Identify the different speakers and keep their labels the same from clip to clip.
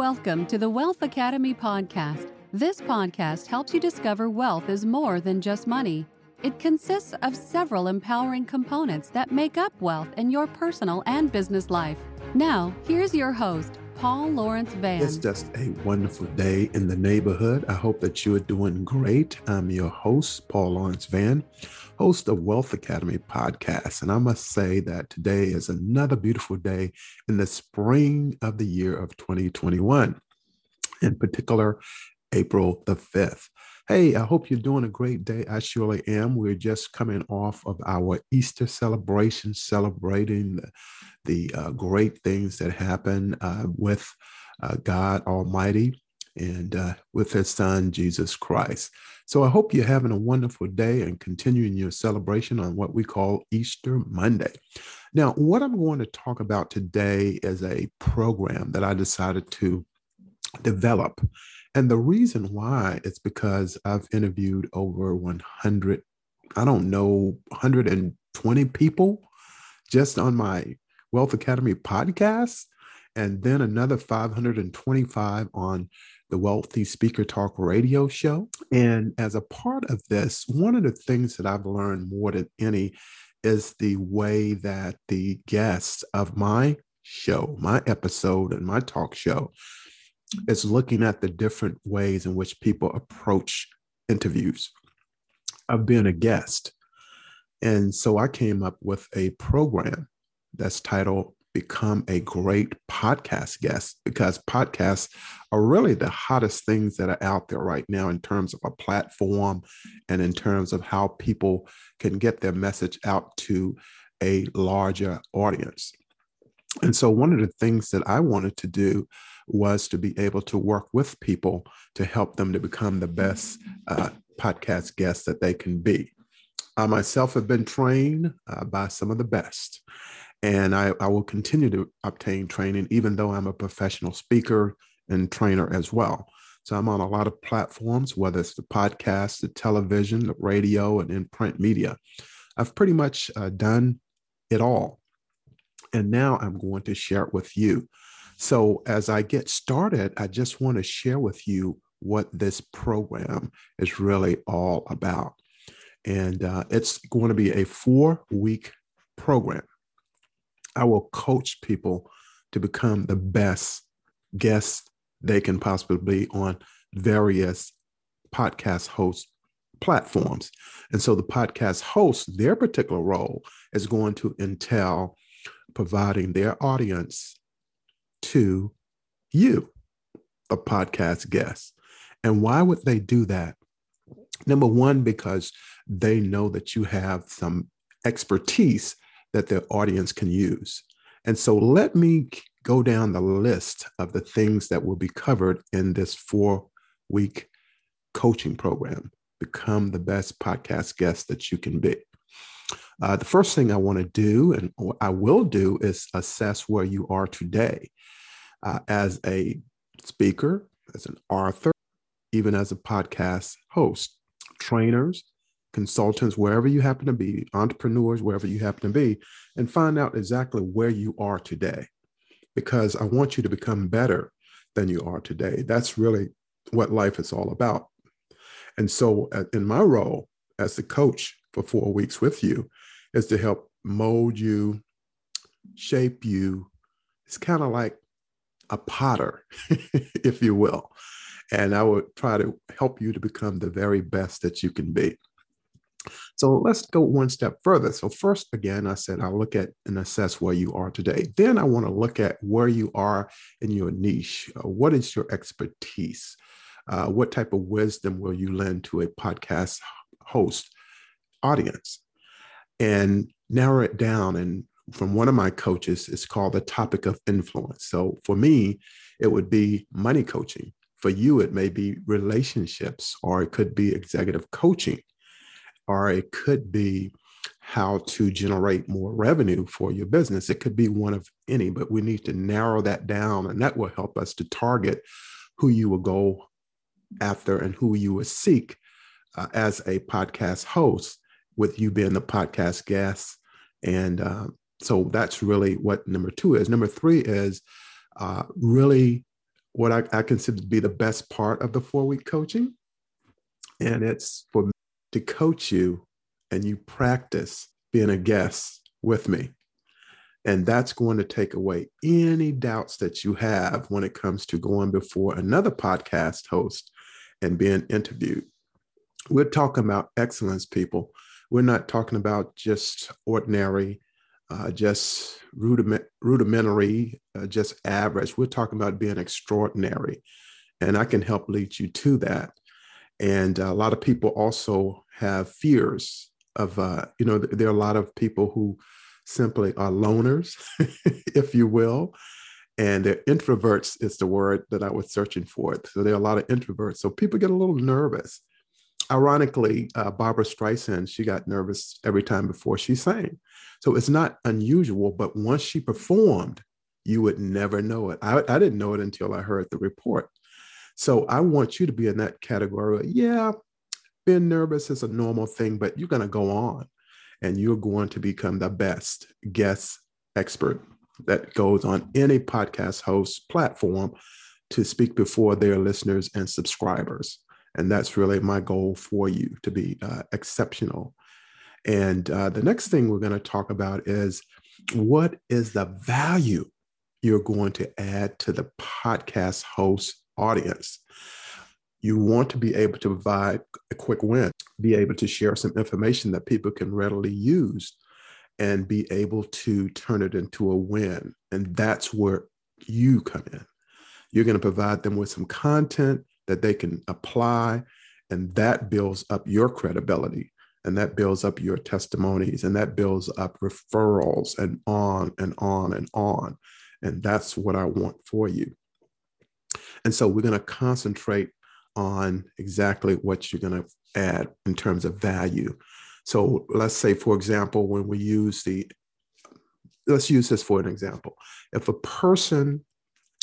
Speaker 1: Welcome to the Wealth Academy podcast. This podcast helps you discover wealth is more than just money. It consists of several empowering components that make up wealth in your personal and business life. Now, here's your host, Paul Lawrence Vann.
Speaker 2: It's just a wonderful day in the neighborhood. I hope that you are doing great. I'm your host, Paul Lawrence Vann, host of Wealth Academy podcast. And I must say that today is another beautiful day in the spring of the year of 2021, in particular, April the 5th. Hey, I hope you're doing a great day. I surely am. We're just coming off of our Easter celebration, celebrating the, the uh, great things that happen uh, with uh, God Almighty and uh, with His Son, Jesus Christ. So I hope you're having a wonderful day and continuing your celebration on what we call Easter Monday. Now, what I'm going to talk about today is a program that I decided to develop and the reason why it's because I've interviewed over 100, I don't know, 120 people just on my Wealth Academy podcast, and then another 525 on the Wealthy Speaker Talk radio show. And as a part of this, one of the things that I've learned more than any is the way that the guests of my show, my episode, and my talk show is looking at the different ways in which people approach interviews of being a guest. And so I came up with a program that's titled Become a Great Podcast Guest because podcasts are really the hottest things that are out there right now in terms of a platform and in terms of how people can get their message out to a larger audience. And so, one of the things that I wanted to do was to be able to work with people to help them to become the best uh, podcast guests that they can be. I myself have been trained uh, by some of the best, and I, I will continue to obtain training, even though I'm a professional speaker and trainer as well. So I'm on a lot of platforms, whether it's the podcast, the television, the radio, and in print media. I've pretty much uh, done it all. And now I'm going to share it with you. So, as I get started, I just want to share with you what this program is really all about. And uh, it's going to be a four week program. I will coach people to become the best guests they can possibly be on various podcast host platforms. And so the podcast host, their particular role is going to entail providing their audience to you, a podcast guest. And why would they do that? Number one, because they know that you have some expertise that their audience can use. And so let me go down the list of the things that will be covered in this four week coaching program. Become the best podcast guest that you can be. Uh, the first thing I want to do, and I will do, is assess where you are today uh, as a speaker, as an author, even as a podcast host, trainers, consultants, wherever you happen to be, entrepreneurs, wherever you happen to be, and find out exactly where you are today. Because I want you to become better than you are today. That's really what life is all about. And so, uh, in my role as the coach for four weeks with you, is to help mold you, shape you. It's kind of like a potter, if you will. And I will try to help you to become the very best that you can be. So let's go one step further. So, first, again, I said I'll look at and assess where you are today. Then I want to look at where you are in your niche. Uh, what is your expertise? Uh, what type of wisdom will you lend to a podcast host audience? And narrow it down and from one of my coaches. It's called the topic of influence. So for me, it would be money coaching. For you, it may be relationships, or it could be executive coaching, or it could be how to generate more revenue for your business. It could be one of any, but we need to narrow that down, and that will help us to target who you will go after and who you will seek uh, as a podcast host, with you being the podcast guest and um, so that's really what number two is. Number three is uh, really what I, I consider to be the best part of the four week coaching. And it's for me to coach you and you practice being a guest with me. And that's going to take away any doubts that you have when it comes to going before another podcast host and being interviewed. We're talking about excellence, people. We're not talking about just ordinary, uh, just rudiment, rudimentary, uh, just average. We're talking about being extraordinary. And I can help lead you to that. And a lot of people also have fears of, uh, you know, there are a lot of people who simply are loners, if you will. And they're introverts is the word that I was searching for. So there are a lot of introverts. So people get a little nervous. Ironically, uh, Barbra Streisand, she got nervous every time before she sang. So it's not unusual, but once she performed, you would never know it. I, I didn't know it until I heard the report. So I want you to be in that category. Yeah, being nervous is a normal thing, but you're going to go on and you're going to become the best guest expert that goes on any podcast host platform to speak before their listeners and subscribers. And that's really my goal for you to be uh, exceptional. And uh, the next thing we're going to talk about is what is the value you're going to add to the podcast host audience? You want to be able to provide a quick win, be able to share some information that people can readily use and be able to turn it into a win. And that's where you come in. You're going to provide them with some content that they can apply, and that builds up your credibility and that builds up your testimonies and that builds up referrals and on and on and on. And that's what I want for you. And so we're going to concentrate on exactly what you're going to add in terms of value. So let's say, for example, when we use the, let's use this for an example. If a person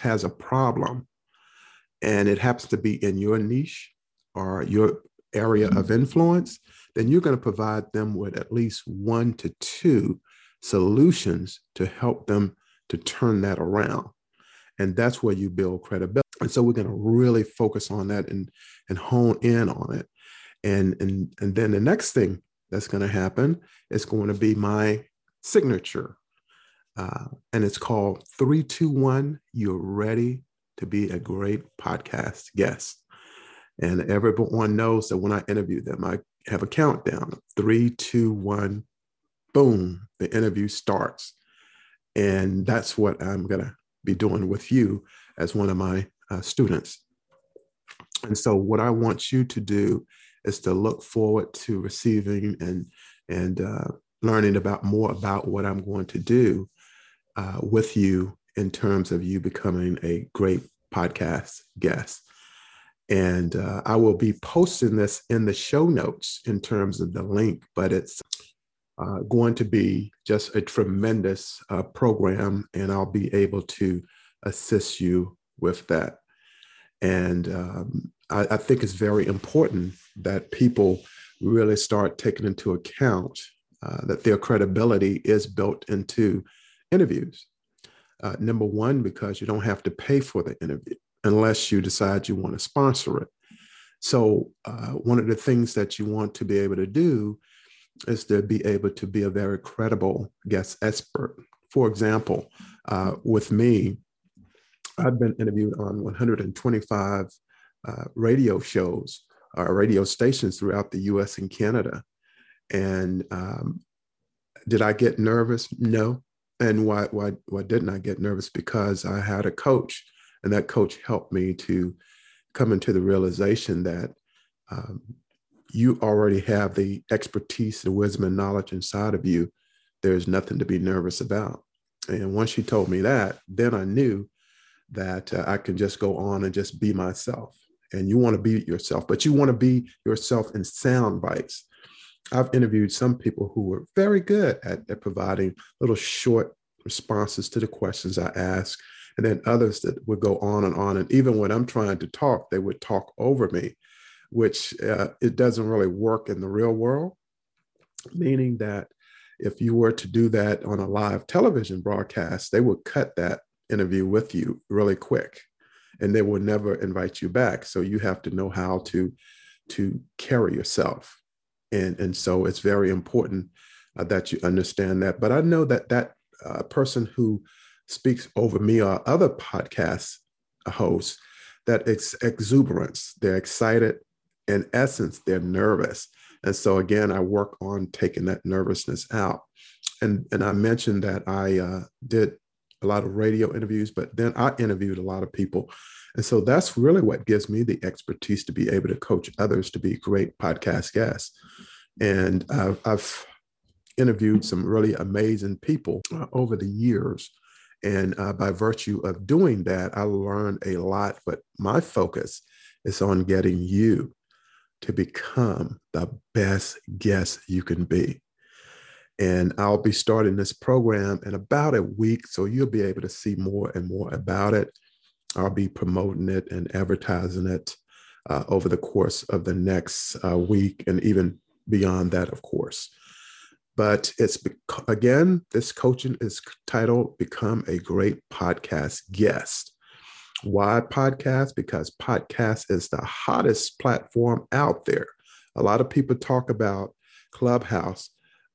Speaker 2: has a problem and it happens to be in your niche or your area of influence, then you're going to provide them with at least one to two solutions to help them to turn that around. And that's where you build credibility. And so we're going to really focus on that and, and hone in on it. And, and, and then the next thing that's going to happen is going to be my signature. Uh, and it's called 321 You're Ready to Be a Great Podcast Guest. And everyone knows that when I interview them, I have a countdown three, two, one, boom, the interview starts. And that's what I'm going to be doing with you as one of my uh, students. And so, what I want you to do is to look forward to receiving and and uh, learning about more about what I'm going to do uh, with you in terms of you becoming a great podcast guest. And uh, I will be posting this in the show notes in terms of the link, but it's uh, going to be just a tremendous uh, program, and I'll be able to assist you with that. And um, I, I, think it's very important that people really start taking into account uh, that their credibility is built into interviews. Uh, number one, because you don't have to pay for the interview unless you decide you want to sponsor it. So, uh, one of the things that you want to be able to do is to be able to be a very credible guest expert. For example, uh, with me, I've been interviewed on 125 uh, radio shows or uh, radio stations throughout the US and Canada. And um, did I get nervous? No. And why, why, why didn't I get nervous? Because I had a coach and that coach helped me to come into the realization that um, you already have the expertise, the wisdom, and knowledge inside of you. There's nothing to be nervous about. And once she told me that, then I knew that uh, I can just go on and just be myself. And you want to be yourself, but you want to be yourself in sound bites. I've interviewed some people who were very good at, at providing little short responses to the questions I ask and then others that would go on and on. And even when I'm trying to talk, they would talk over me, which uh, it doesn't really work in the real world, meaning that if you were to do that on a live television broadcast, they would cut that interview with you really quick. and they will never invite you back. So you have to know how to to carry yourself, and and so it's very important uh, that you understand that. But I know that that uh, person who speaks over me or other podcast hosts that ex- exuberance, they're excited. In essence, they're nervous. And so again, I work on taking that nervousness out. And and I mentioned that I uh, did a lot of radio interviews, but then I interviewed a lot of people. And so that's really what gives me the expertise to be able to coach others to be great podcast guests. And I've, I've interviewed some really amazing people uh, over the years. And uh, by virtue of doing that, I learned a lot. But my focus is on getting you to become the best guest you can be. And I'll be starting this program in about a week. So you'll be able to see more and more about it. I'll be promoting it and advertising it uh, over the course of the next uh, week and even beyond that, of course. But it's again, this coaching is titled Become a Great Podcast Guest. Why podcast? Because podcast is the hottest platform out there. A lot of people talk about Clubhouse,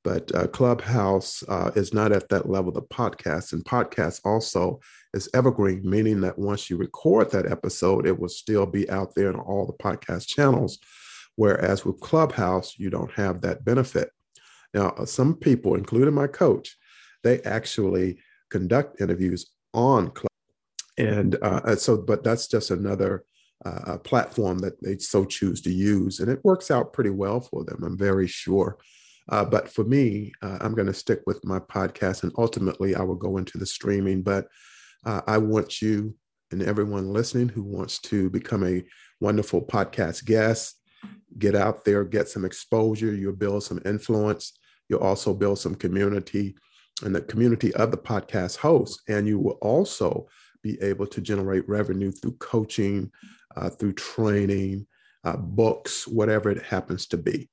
Speaker 2: but uh, Clubhouse uh, is not at that level of podcast. And podcast also is evergreen, meaning that once you record that episode, it will still be out there in all the podcast channels. Whereas with Clubhouse, you don't have that benefit. Now, uh, some people, including my coach, they actually conduct interviews on Club, And uh, so, but that's just another uh, platform that they so choose to use. And it works out pretty well for them, I'm very sure. Uh, but for me, uh, I'm going to stick with my podcast and ultimately I will go into the streaming. But uh, I want you and everyone listening who wants to become a wonderful podcast guest, get out there, get some exposure, you'll build some influence, you'll also build some community and the community of the podcast hosts. And you will also be able to generate revenue through coaching, uh, through training, uh, books, whatever it happens to be.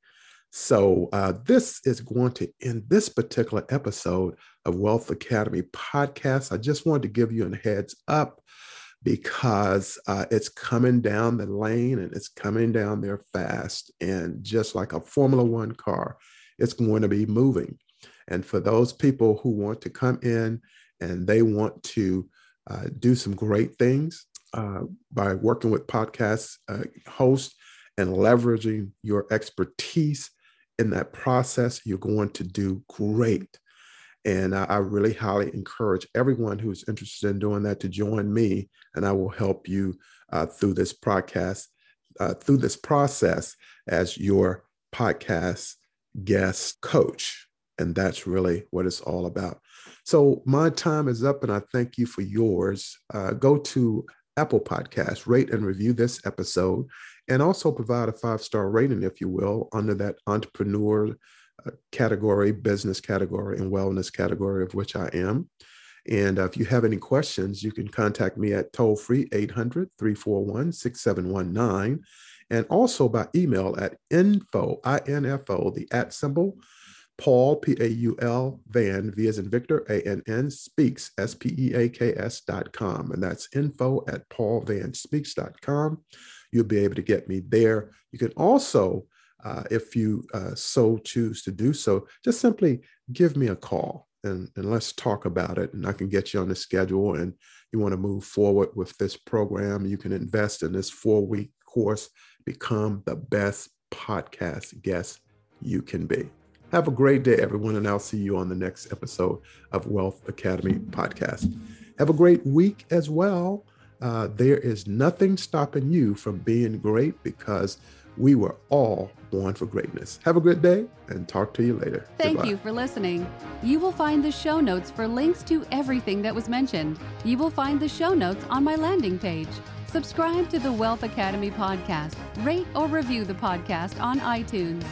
Speaker 2: So, uh, this is going to end this particular episode of Wealth Academy podcast. I just wanted to give you a heads up because uh, it's coming down the lane and it's coming down there fast. And just like a Formula One car, it's going to be moving. And for those people who want to come in and they want to uh, do some great things uh, by working with podcast uh, hosts and leveraging your expertise in that process, you're going to do great. And I, I really highly encourage everyone who's interested in doing that to join me, and I will help you uh, through this podcast, uh, through this process as your podcast guest coach. And that's really what it's all about. So my time is up, and I thank you for yours. Uh, go to Apple Podcasts, rate and review this episode, and also provide a five star rating, if you will, under that entrepreneur uh, category, business category, and wellness category, of which I am. And uh, if you have any questions, you can contact me at toll free 800 341 6719 and also by email at info, I-N-F-O, the at symbol, Paul, P-A-U-L, Vann, V as in Victor, A-N-N, speaks, S-P-E-A-K-S dot com. And that's info at paulvannspeaks.com. You'll be able to get me there. You can also, uh, if you uh, so choose to do so, just simply give me a call and, and let's talk about it. And I can get you on the schedule and you want to move forward with this program. You can invest in this four week course, become the best podcast guest you can be. Have a great day, everyone, and I'll see you on the next episode of Wealth Academy Podcast. Have a great week as well. Uh, there is nothing stopping you from being great because we were all born for greatness. Have a good day and talk to you later.
Speaker 1: Thank
Speaker 2: Goodbye.
Speaker 1: you for listening. You will find the show notes for links to everything that was mentioned. You will find the show notes on my landing page. Subscribe to the Wealth Academy podcast, rate or review the podcast on iTunes.